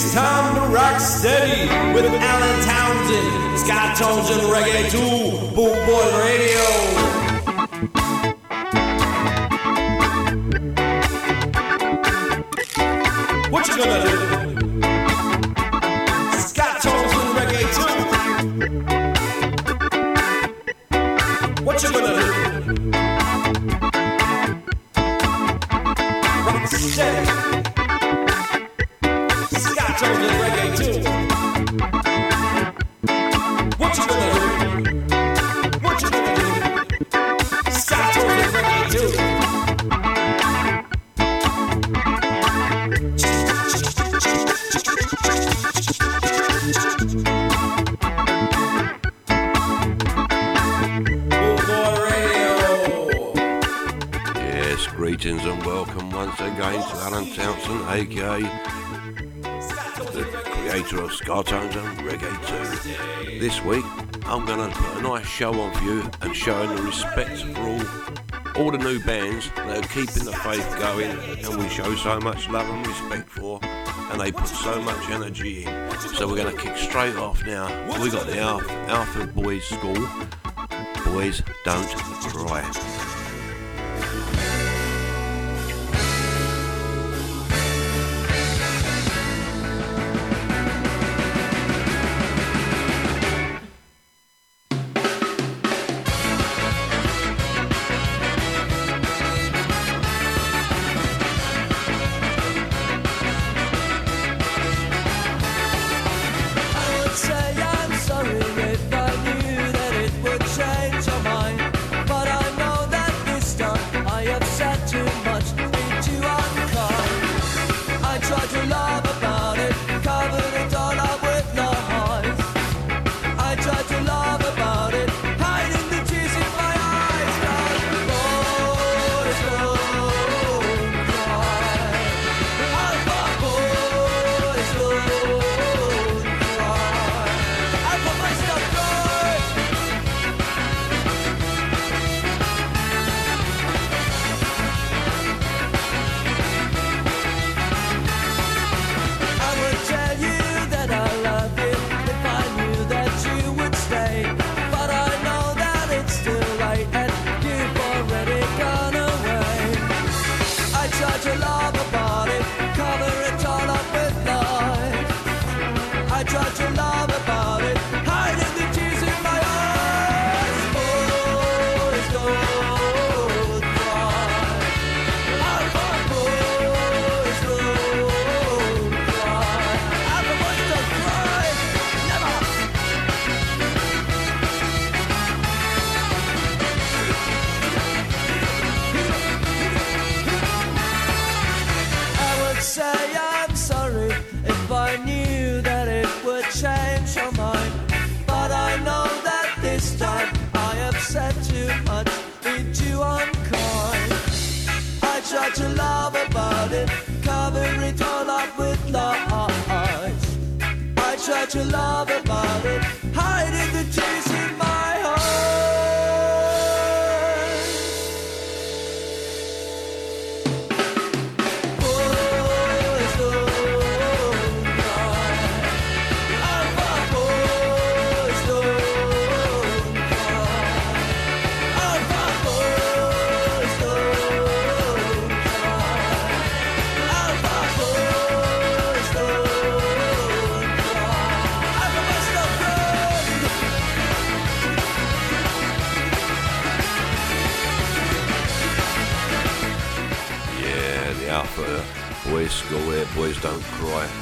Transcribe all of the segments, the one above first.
It's time to rock steady with Alan Townsend, Scott Townsend Reggae 2, Boom Boy Radio. What you gonna And Reggae too. This week, I'm going to put a nice show on for you and showing the respect for all, all the new bands that are keeping the faith going and we show so much love and respect for and they put so much energy in. So we're going to kick straight off now. we got the Alpha, Alfred Boys School. Boys Don't Cry.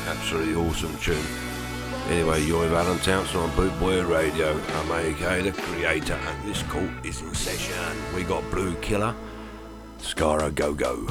Absolutely awesome tune. Anyway, you're with Alan Townsend on Bootboy Radio. I'm AK the Creator, and this cult is in session. We got Blue Killer, Scara Go Go.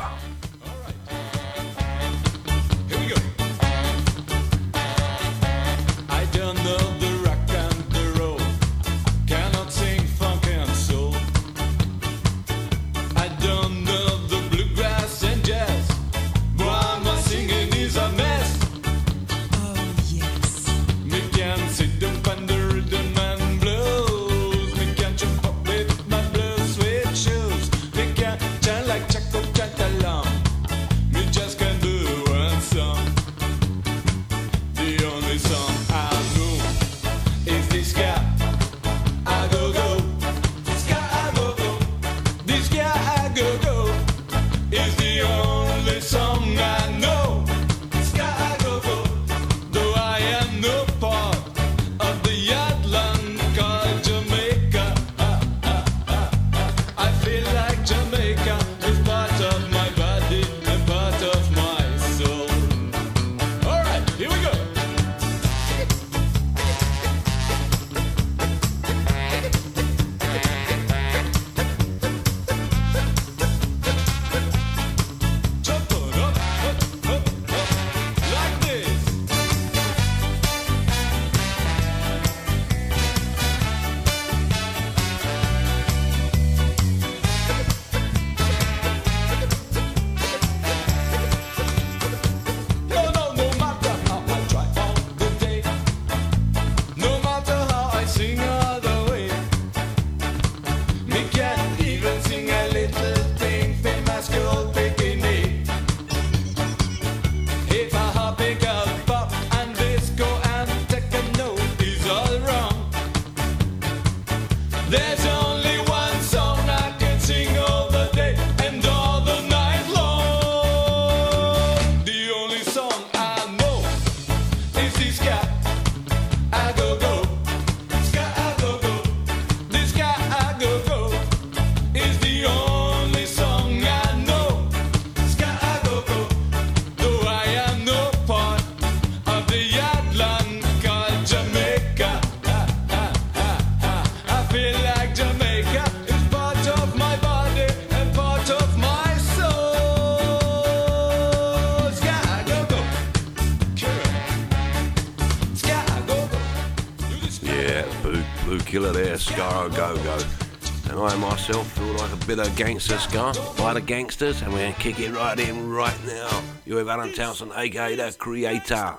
Bit of gangster ska by the gangsters, and we're to kick it right in right now. You have Alan Townsend, aka the creator.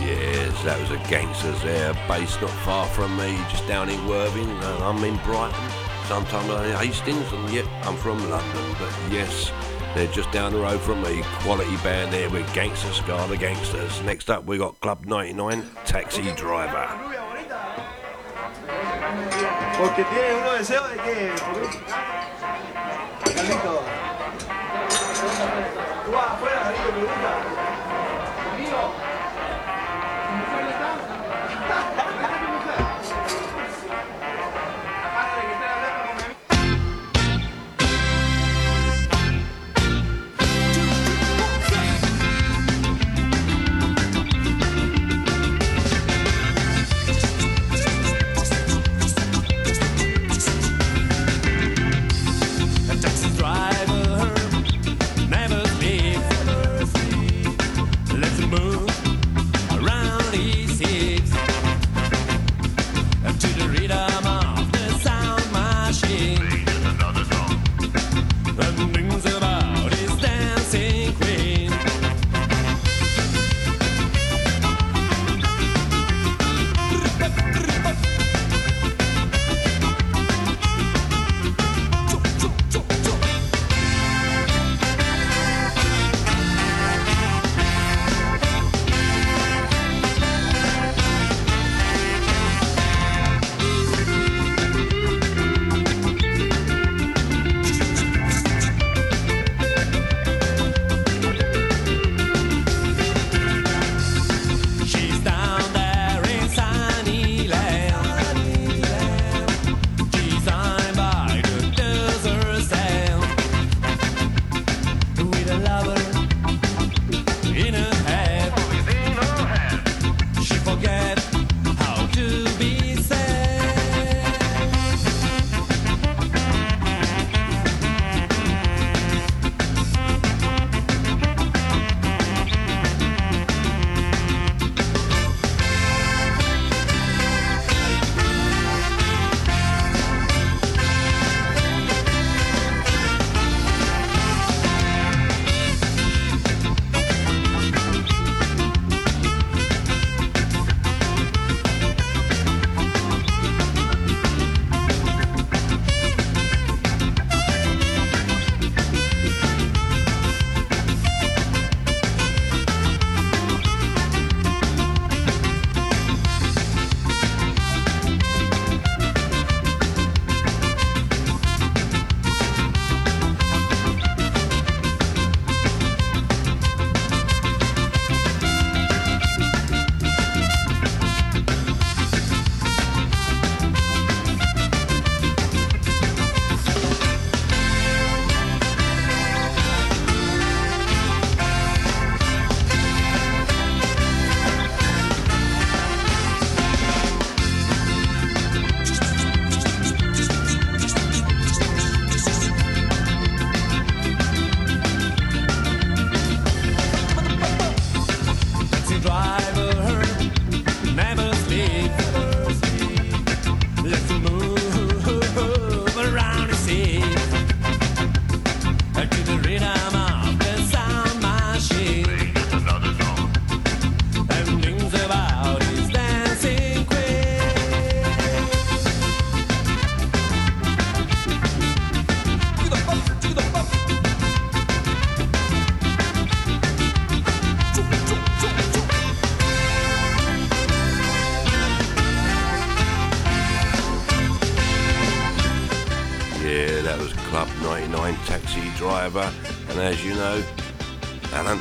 Yes, that was a gangster's air base not far from me, just down in Worthing, and I'm in Brighton. Sometimes I'm in Hastings, and yet I'm from London. But yes, they're just down the road from me. Quality band there with Gangster Ska the Gangsters. Next up, we got Club 99, Taxi Driver. Wow.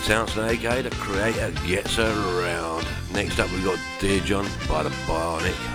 sounds like the creator gets around. Next up, we got Dear John by the Bionic.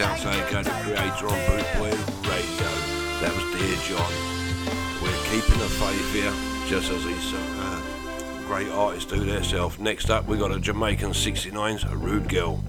South Anchor, creator on Bootboy Radio. That was Dear John. We're keeping the faith here, just as these uh, great artists do themselves. Next up, we got a Jamaican 69s, a Rude Girl.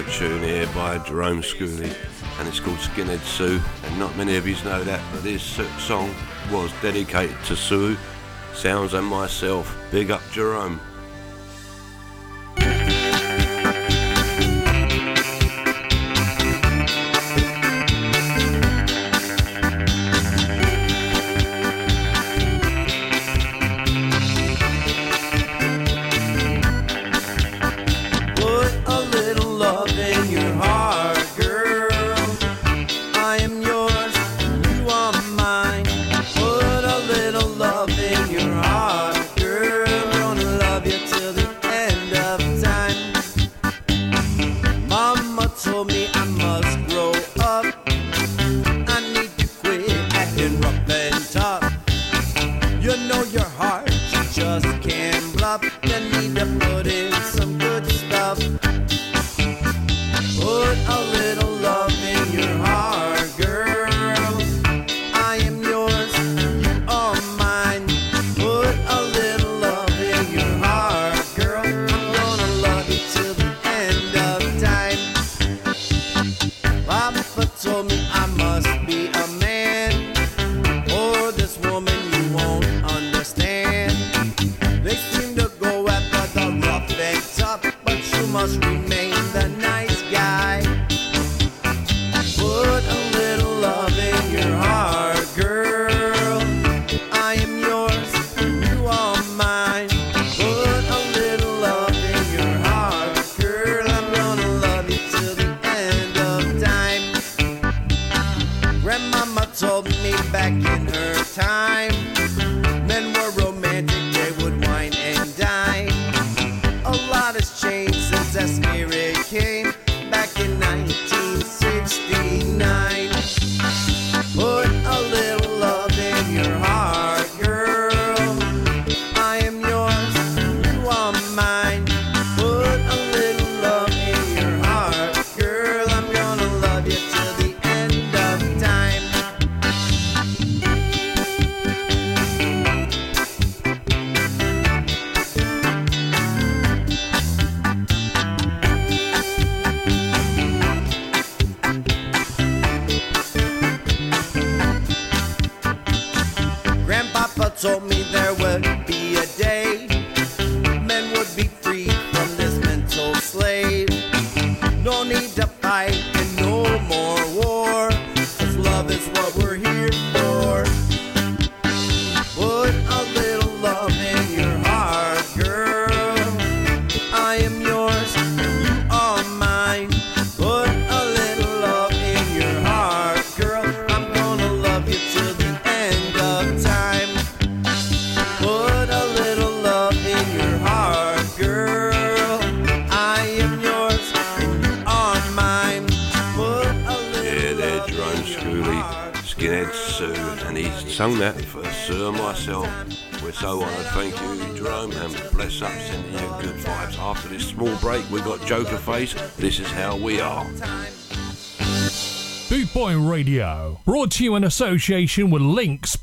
tune here by Jerome Schooley, and it's called Skinhead Sue. And not many of you know that, but this song was dedicated to Sue, Sounds, and myself. Big up Jerome. You in association with Links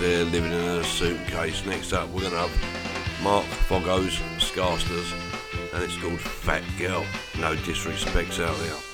was uh, living in a suitcase. Next up, we're going to have Mark Foggo's Skasters, and it's called Fat Girl. No disrespects out there.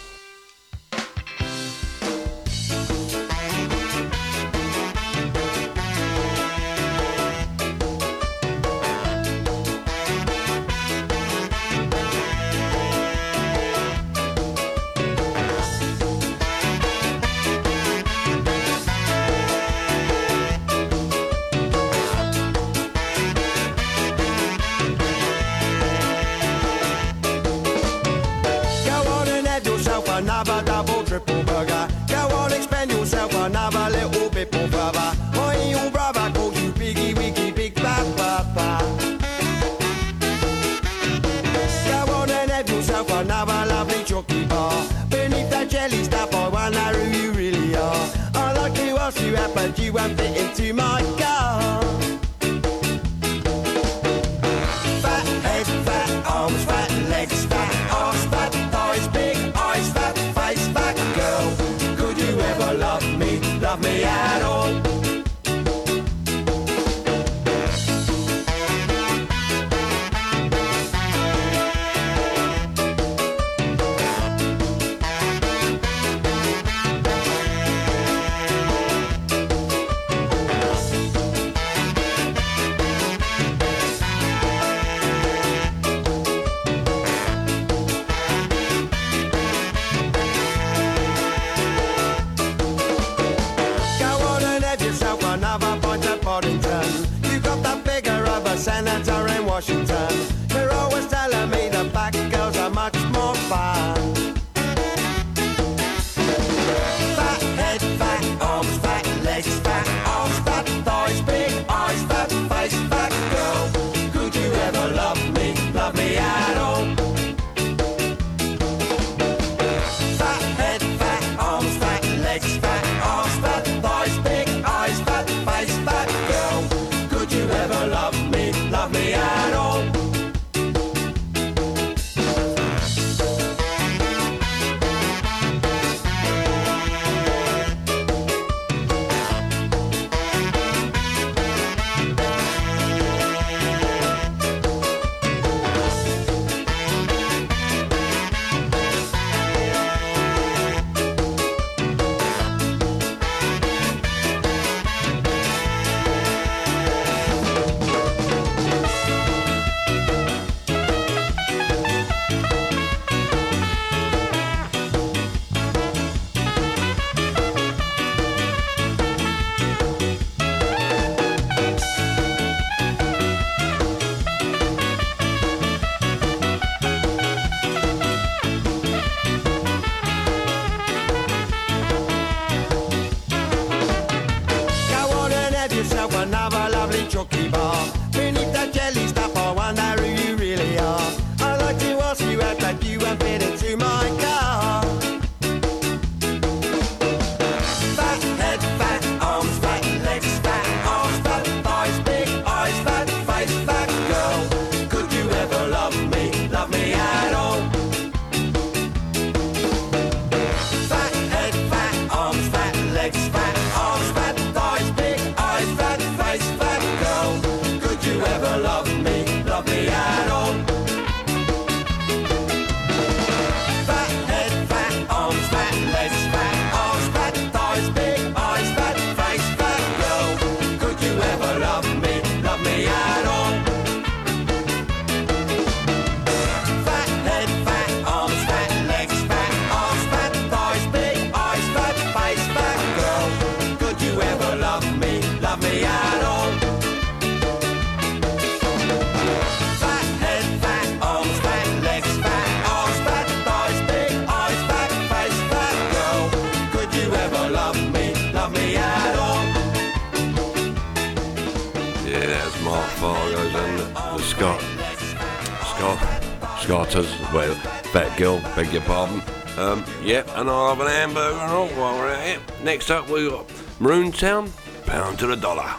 Carter's well, Fat Girl, beg your pardon. Um, yep, yeah, and I'll have an hamburger and all while we're at it. Next up, we got Maroon Town, pound to the dollar.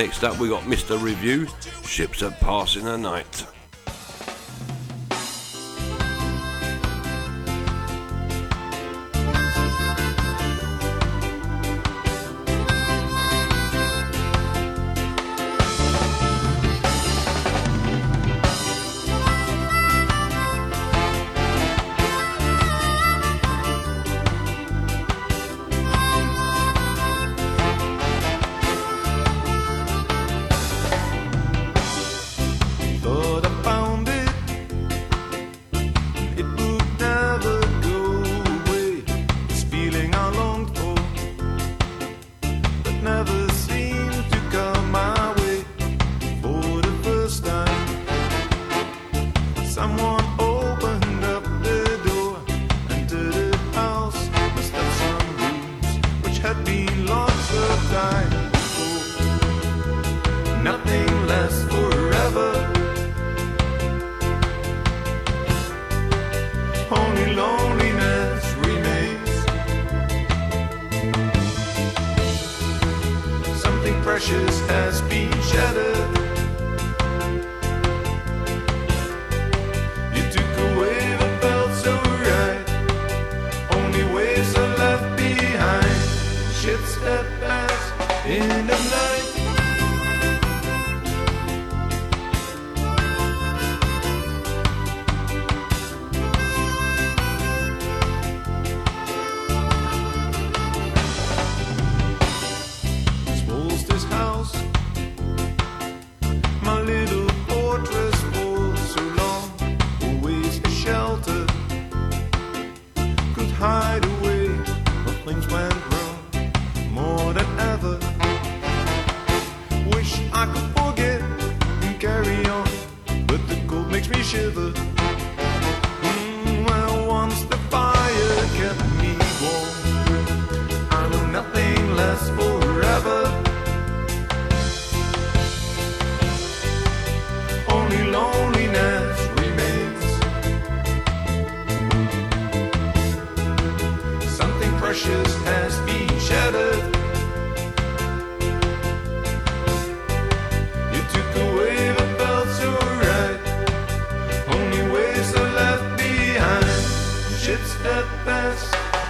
Next up, we got Mr. Review, Ships That Pass in the Night.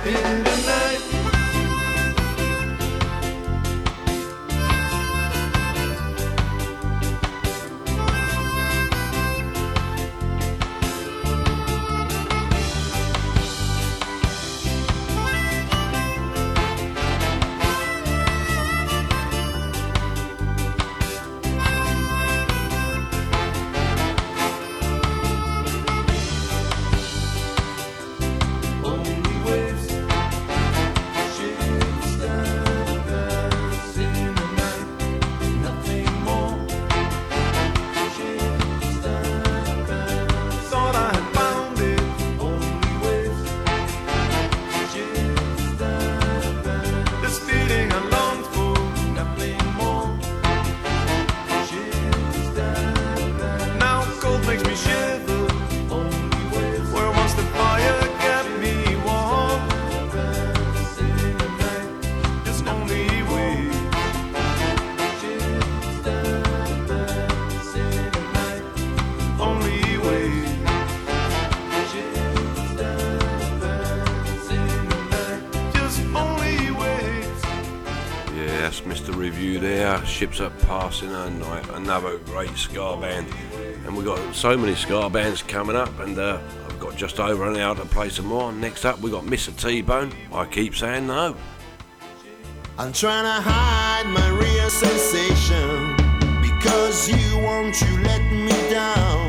in the night. ships up passing and another great ska band. And we've got so many ska bands coming up, and uh, I've got just over an hour to play some more. Next up, we've got Mr. T Bone. I keep saying no. I'm trying to hide my real sensation because you won't you let me down.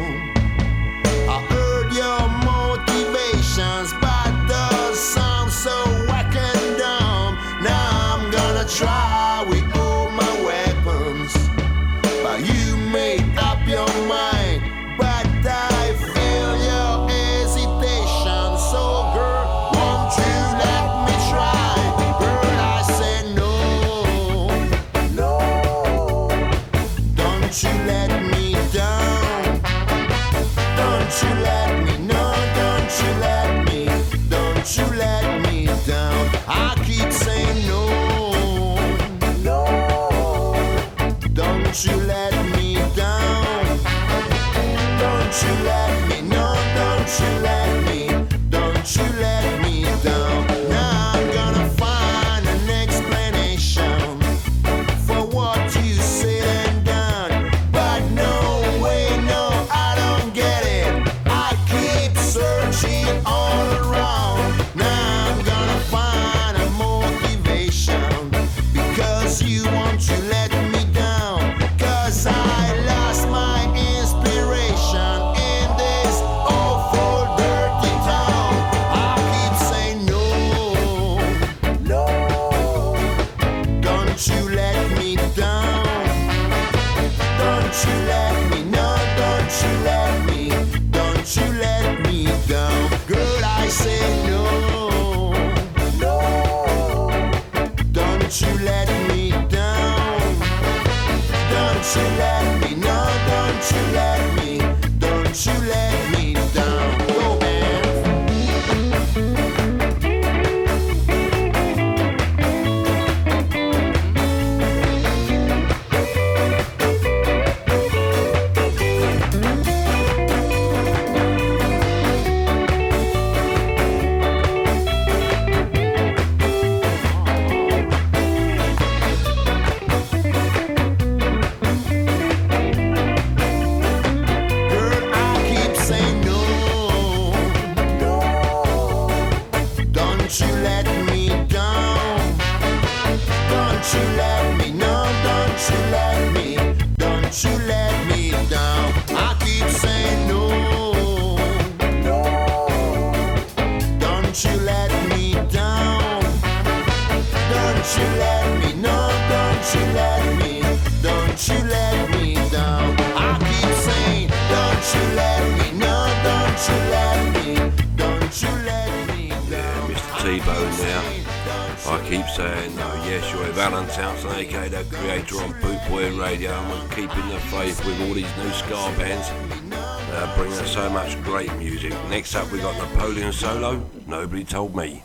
Next up, we got Napoleon Solo, Nobody Told Me.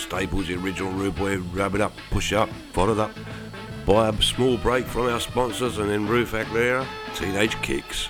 staples, the original Rude Boy, rub it up, push up, follow it up. Buy a small break from our sponsors and then Roof Aguilera, Teenage Kicks.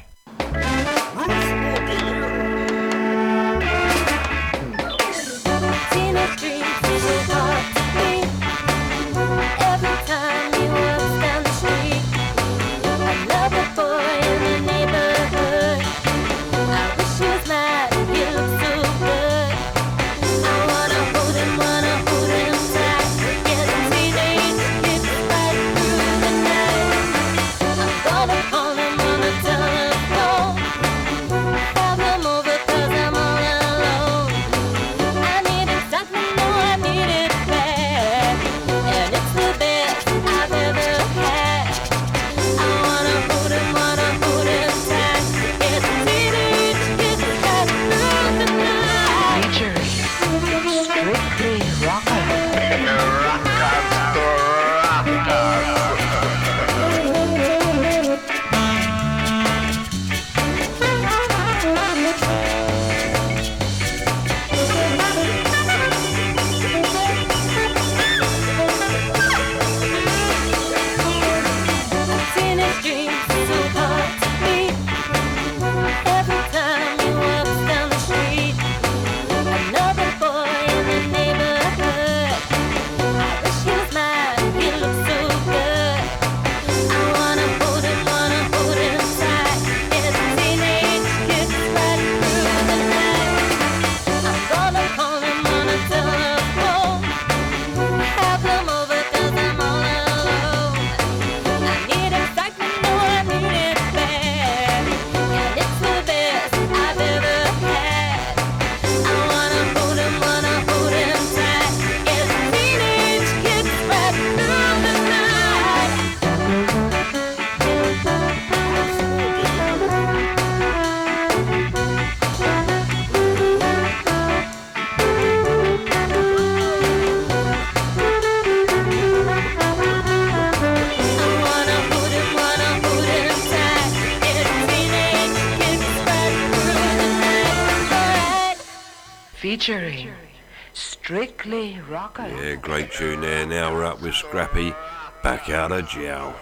back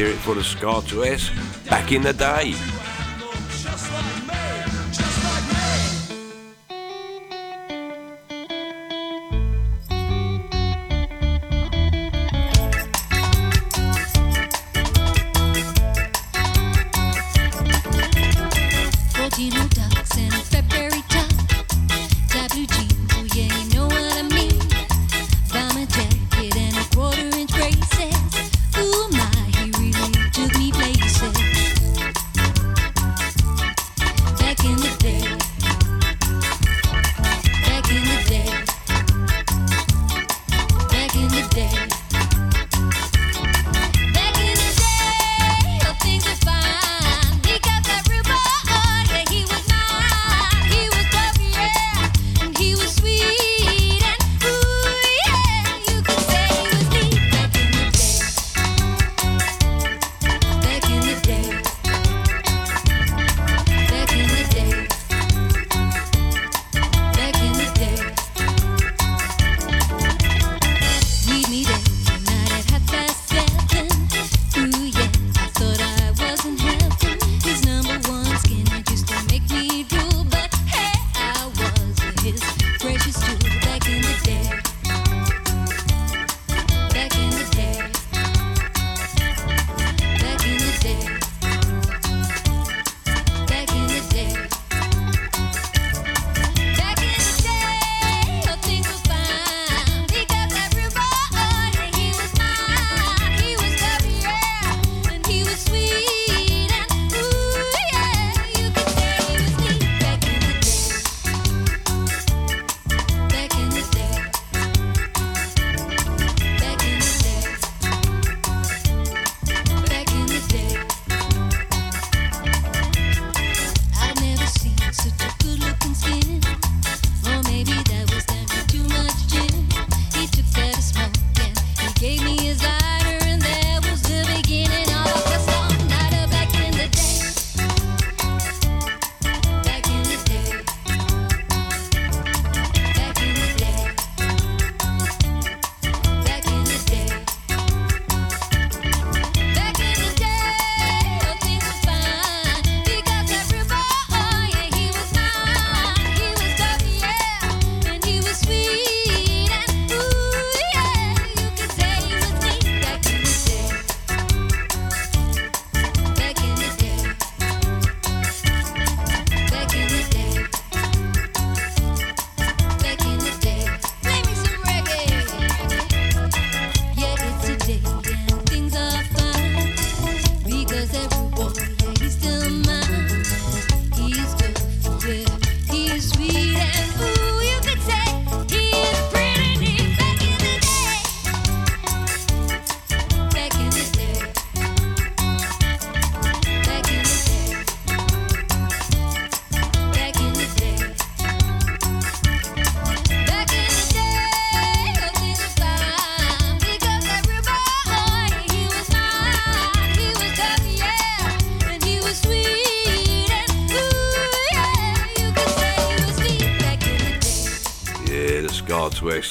hear it for the Skasters back in the day.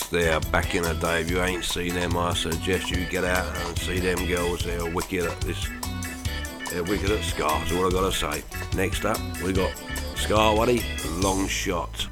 there back in the day. If you ain't seen them, I suggest you get out and see them girls. They're wicked at this. They're wicked at Ska. That's all I gotta say. Next up, we got Scar Waddy, Long Shot.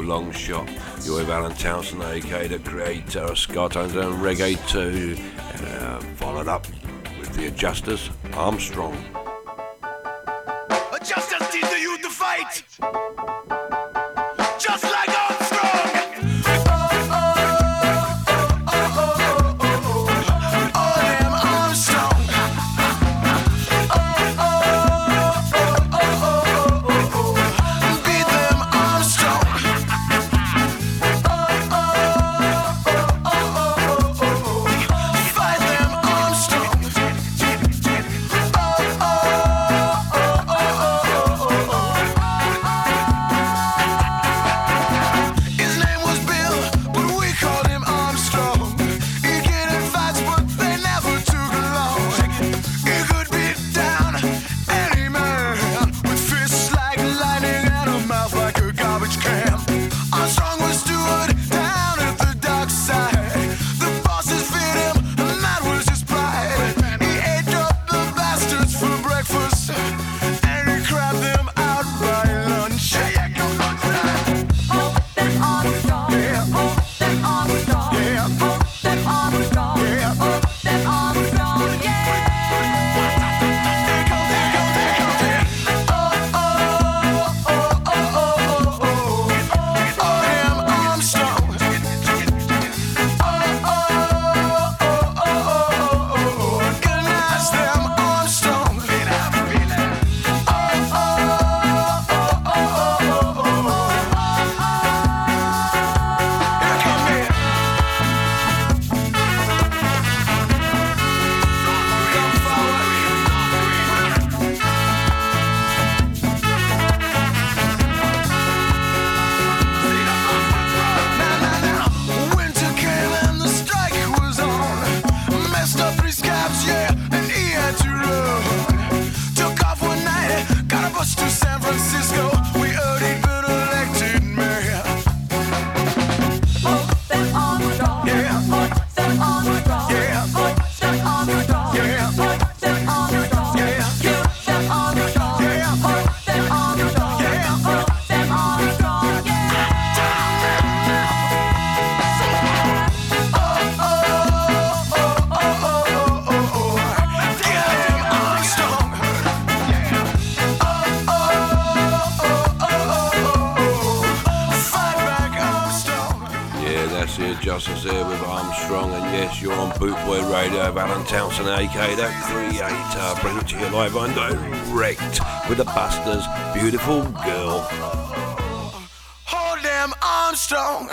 with Long Shot. You're with Alan Townsend, aka the creator of Skytones and Reggae 2, and uh, followed up with the Adjusters, Armstrong. Adjusters teach the youth to fight. Johnson, aka the Creator, it to you live on direct with the Busters' beautiful girl. Hold them Armstrong.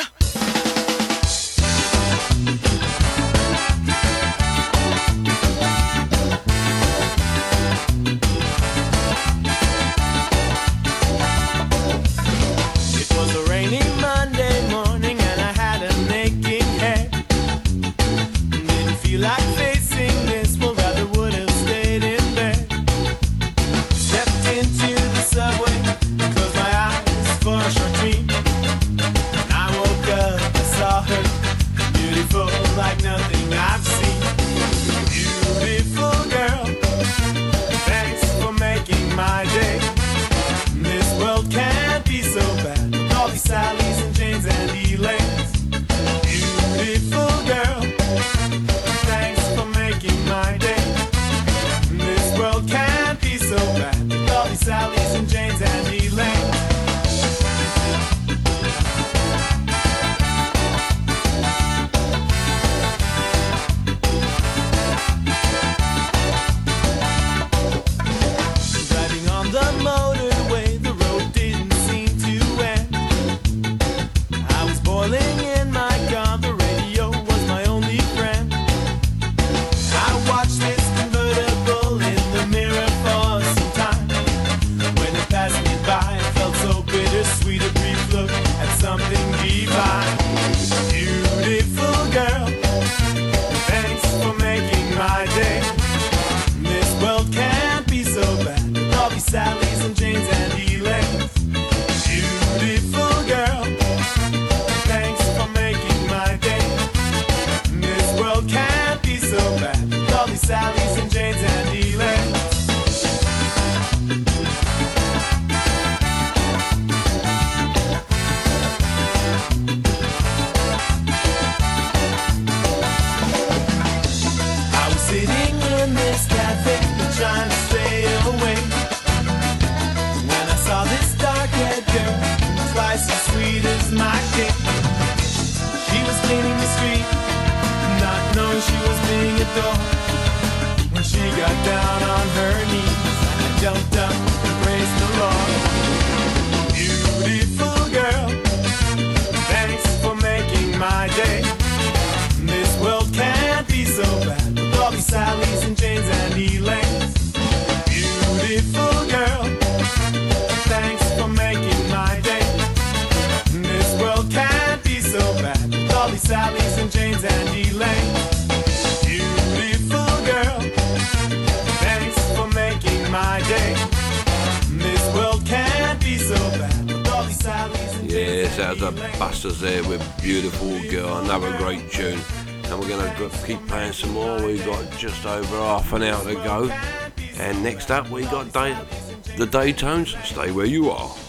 that we got day, the Deltones. Stay where you are.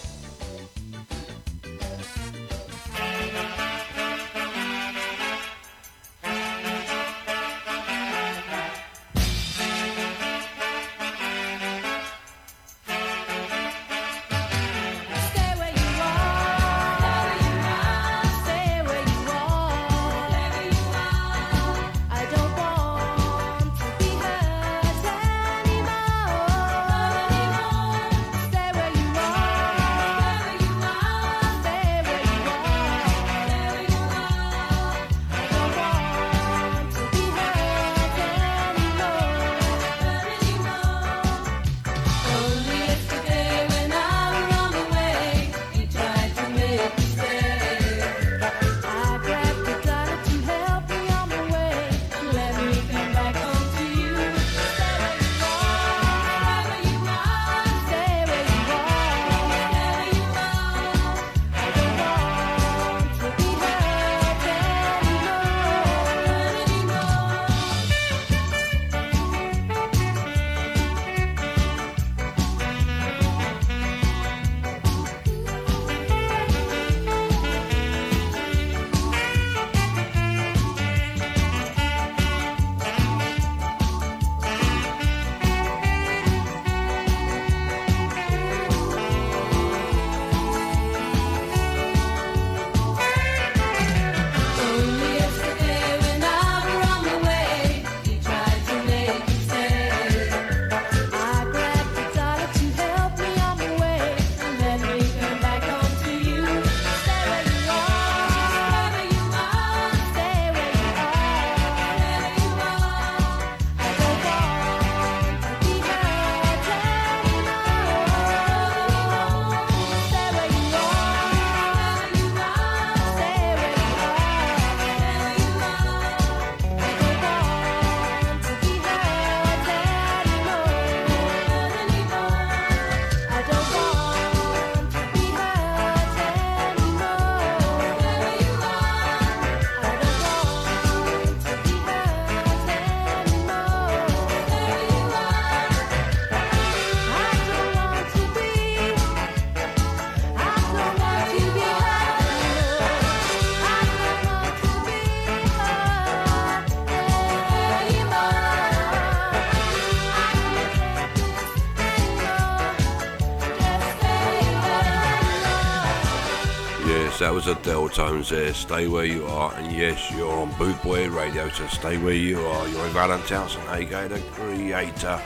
The Deltones, there, Stay Where You Are, and yes, you're on Bootboy Radio, so stay where you are. You're in Alan Townsend, aka the creator.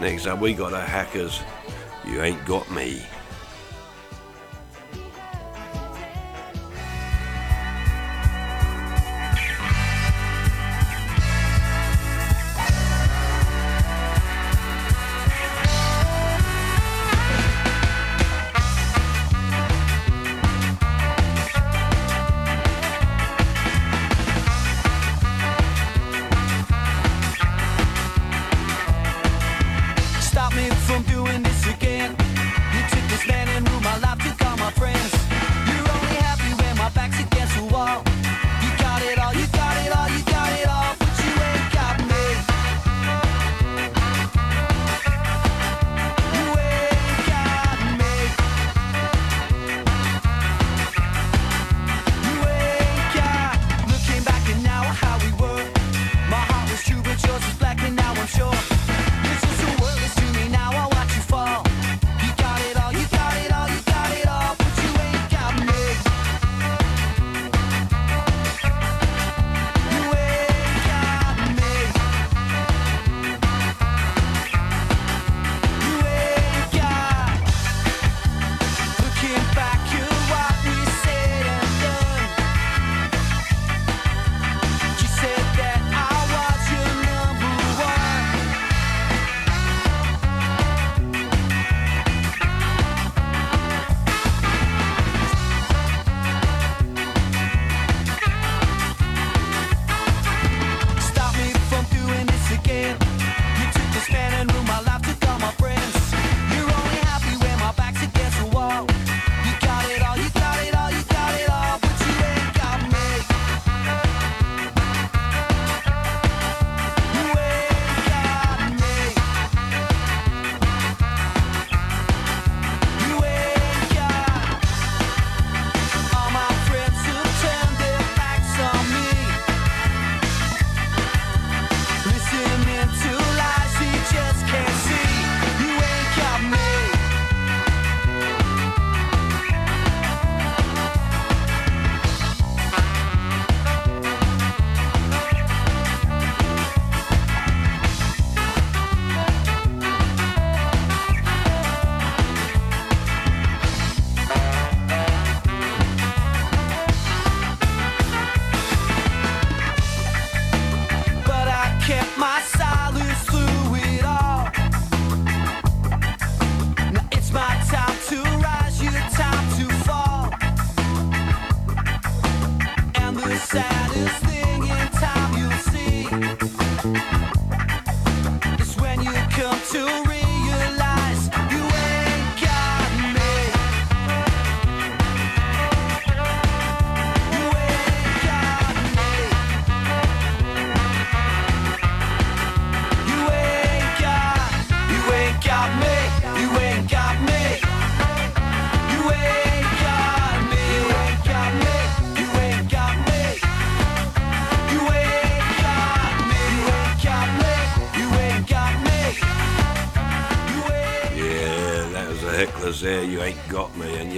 Next up, we got the Hackers, You Ain't Got Me.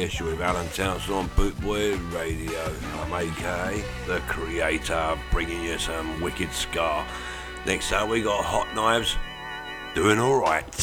Yes, you're with Alan Townsend on Bootboy Radio. I'm AK, the creator, bringing you some wicked ska. Next up, we got Hot Knives doing alright.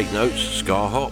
take notes, Ska Hop.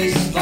Please.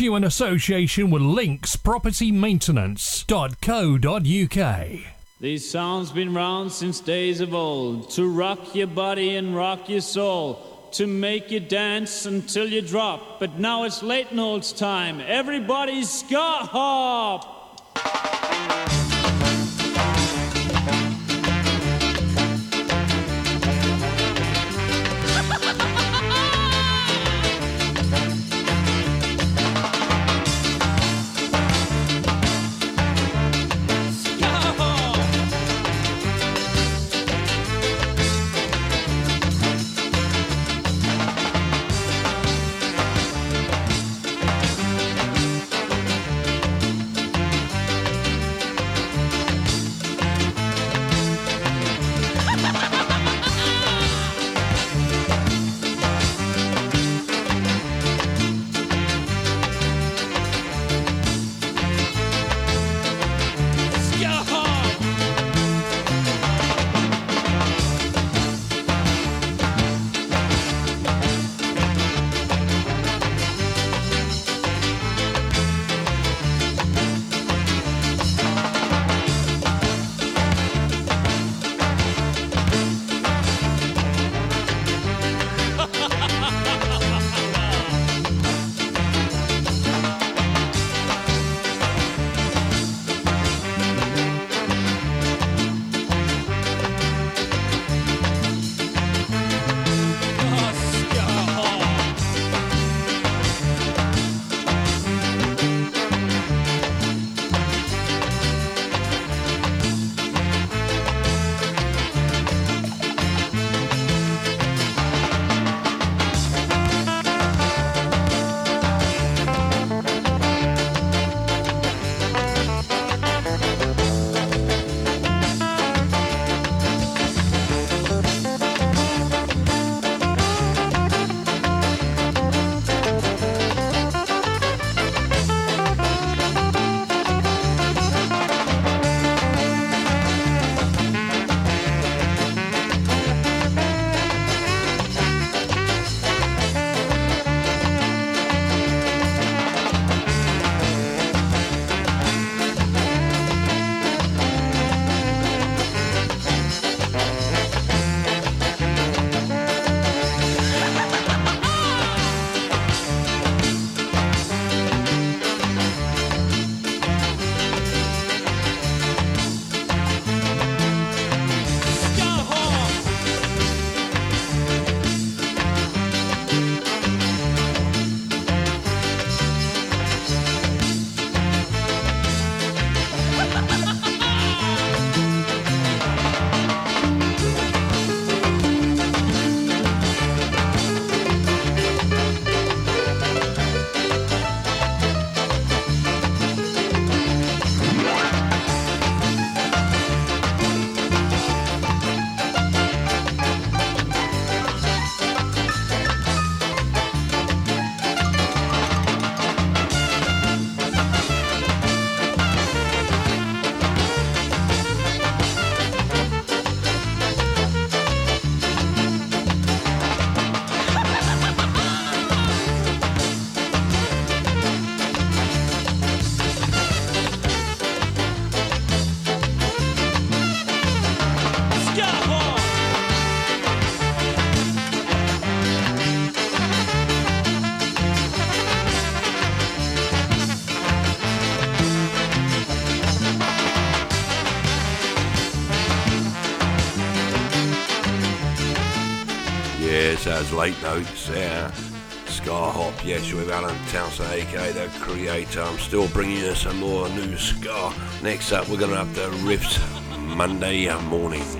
you in association with Links Property linkspropertymaintenance.co.uk. These sounds been round since days of old to rock your body and rock your soul, to make you dance until you drop. But now it's late and old's time. Everybody's got hop. those late notes there. Ska Hop, yes, with Alan Townsend, aka The Creator. I'm still bringing you some more new Scar. Next up, we're going to have the Riffs Monday morning.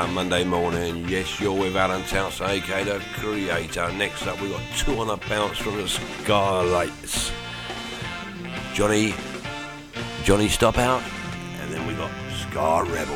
Countdown Monday morning. Yes, you're with Alan Towns, aka The Creator. Next up, we've got two on a bounce from the Skylights. Johnny, Johnny Stop Out, and then we got Ska Rebel.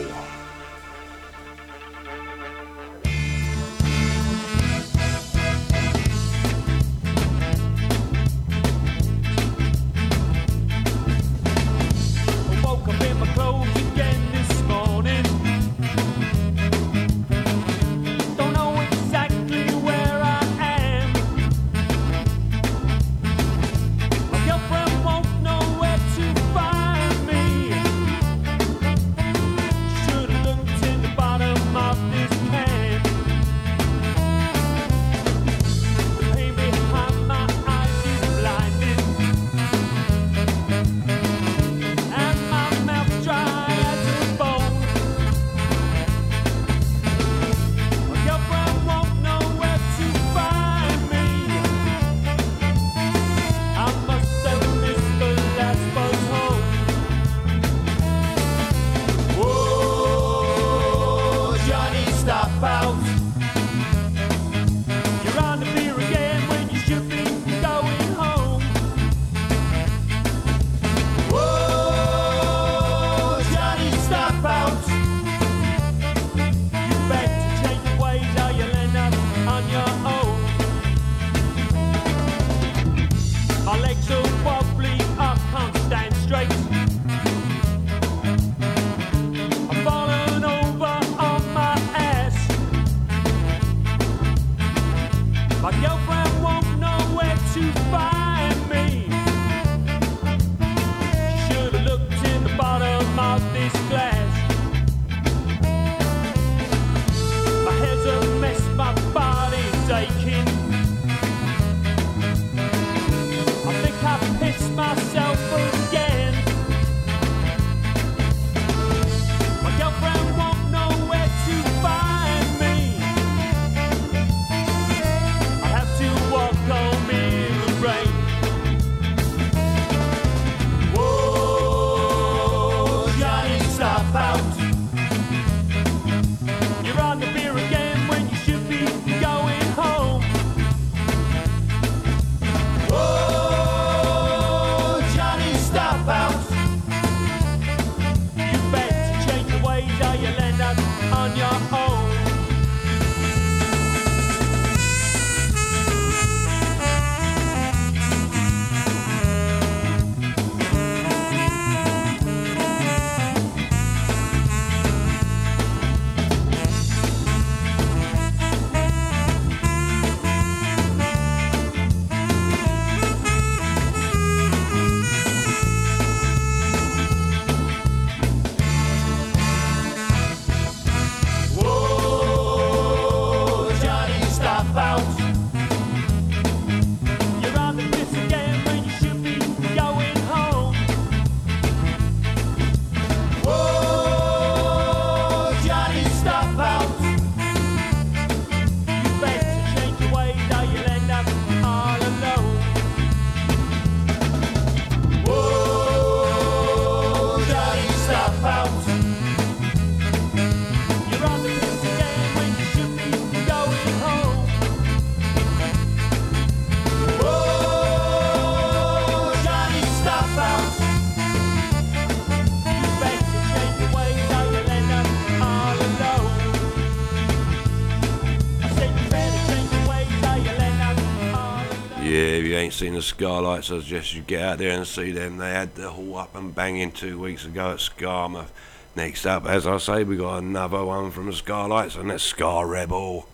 seen the skylights. I suggest you get out there and see them. They had the hall up and banging two weeks ago at Skamouth. Next up, as I say, we got another one from the Skylights, and that's Ska Rebel.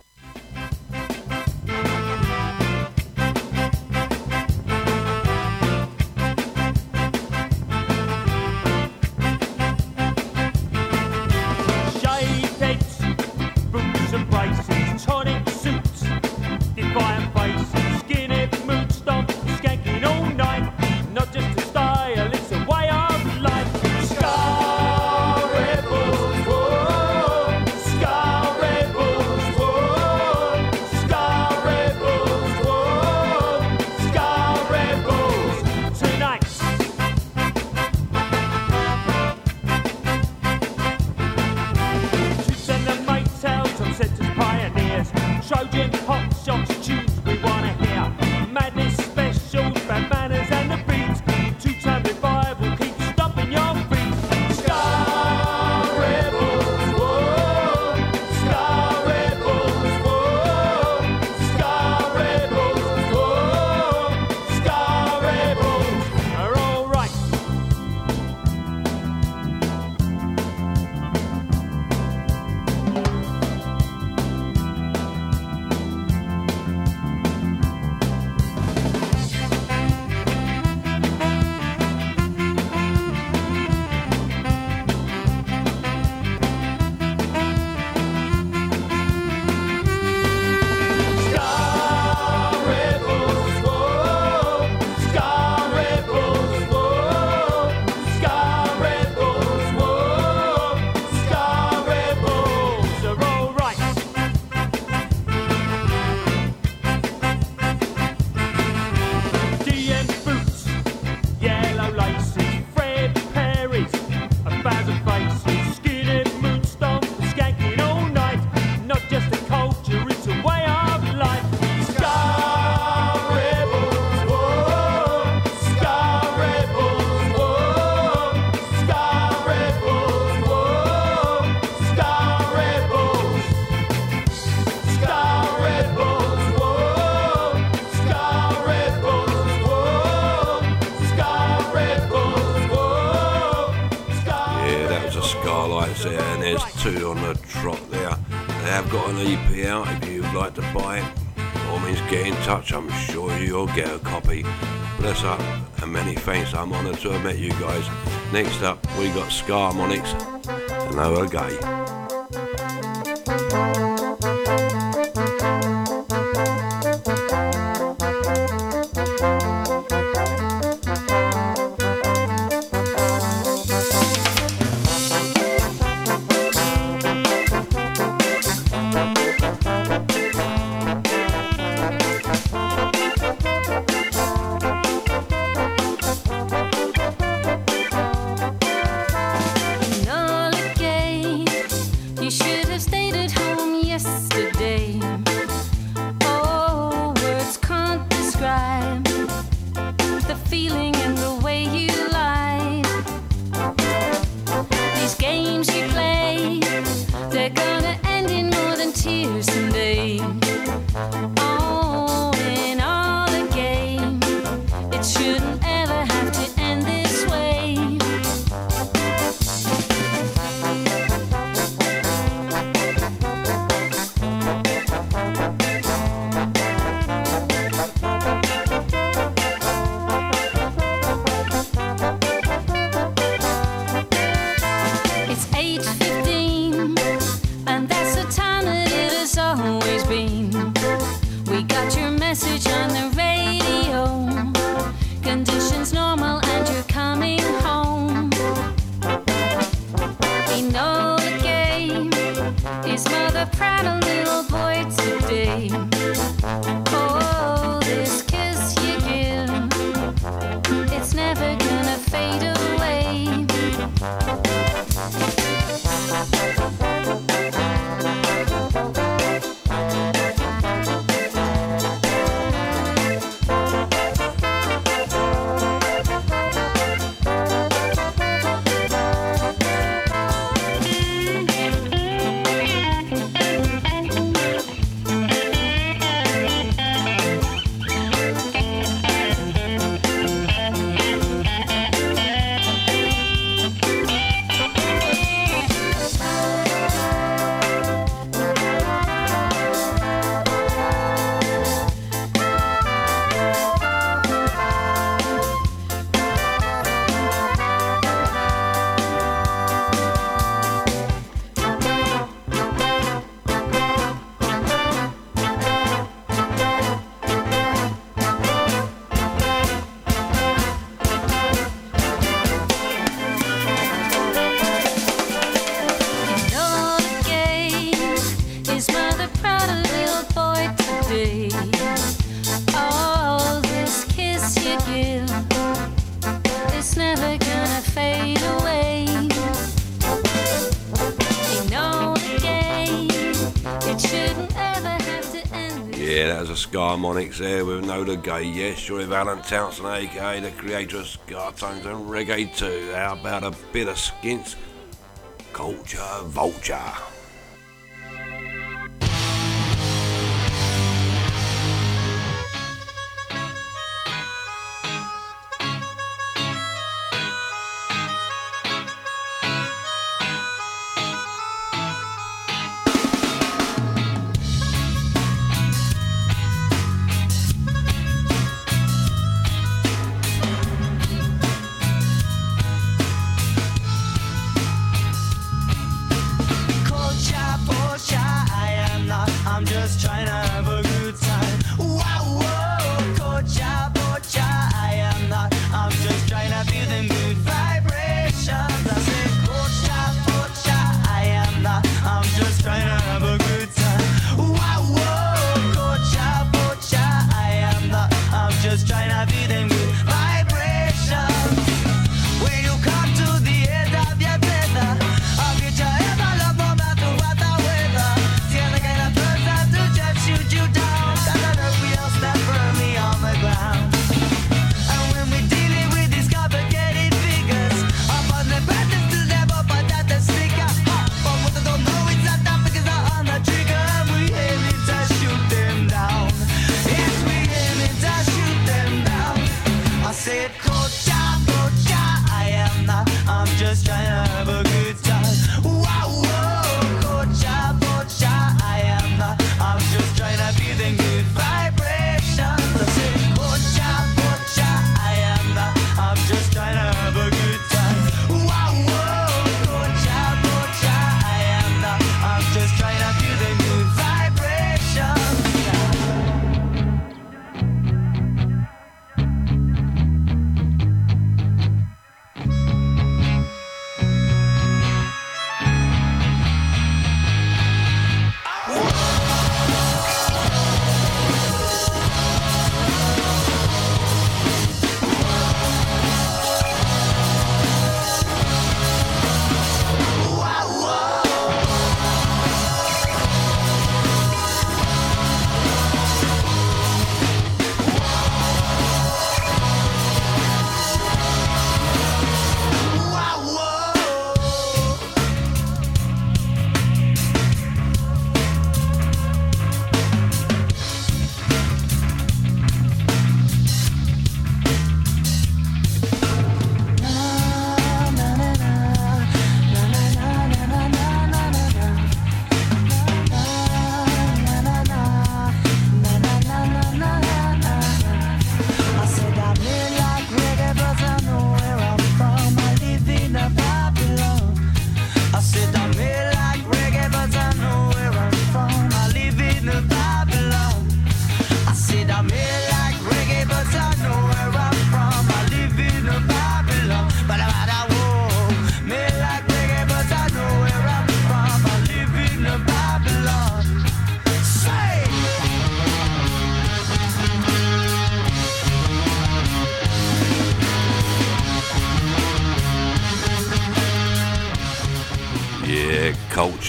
Next up, we got Scar Monix and Oa Gay. Scarmonics there with Nola Gay, yes, sure, with Alan Townsend, aka the creator of Scar Tones and Reggae 2. How about a bit of skins? Culture Vulture.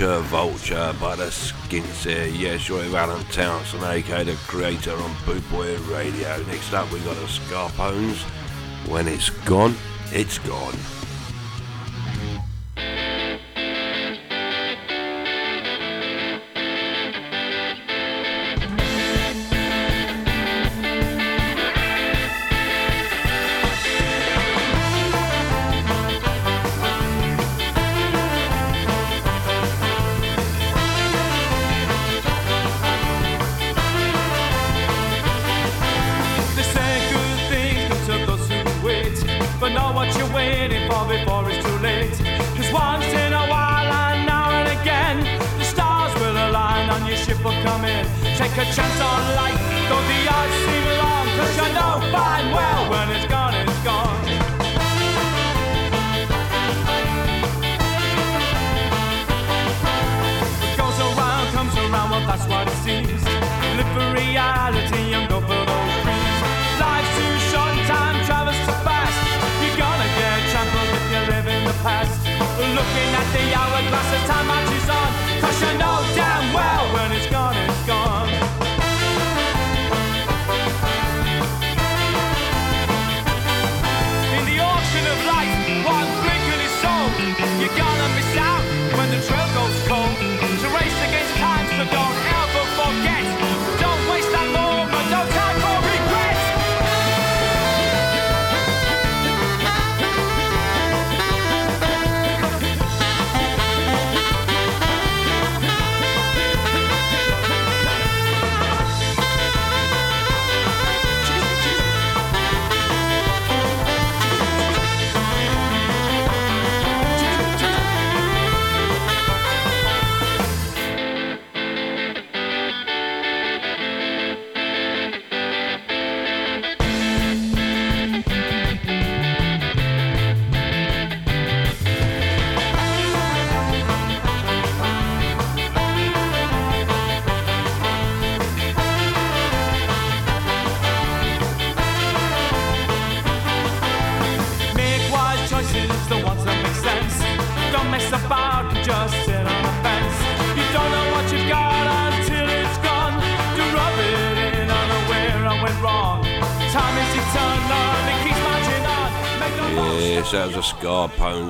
Vulture, Vulture, by the skins there. Yeah, sure, Alan Townsend, aka the creator on Bootboy Radio. Next up, we got the Scarpones. When it's gone, it's gone.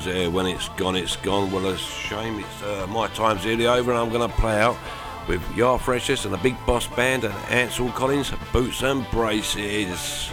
time's here. When it's gone, it's gone. Well, a shame. It's uh, my time's nearly over, and I'm going to play out with Yar Freshest and the Big Boss Band and Ansel Collins, Boots and Braces.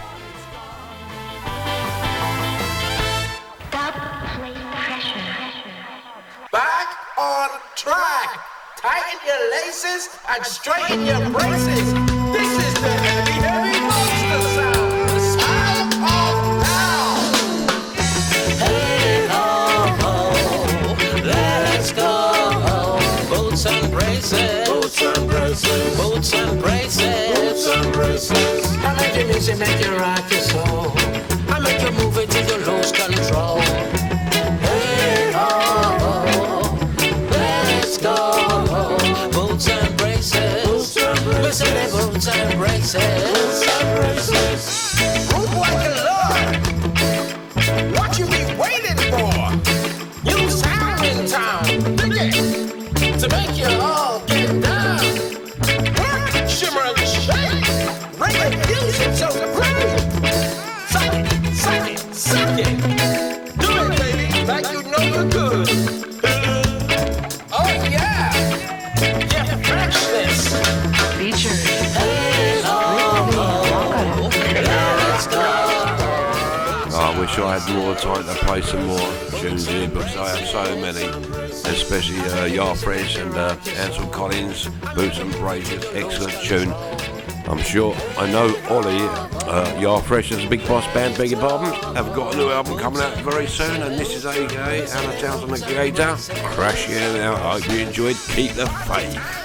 know Ollie, uh, Yar Fresh as a Big Boss Band, beg your pardon, have got a new album coming out very soon, and this is AJ, Anna Townsend, the Gator. Crash in now. I hope you enjoyed. Keep the faith.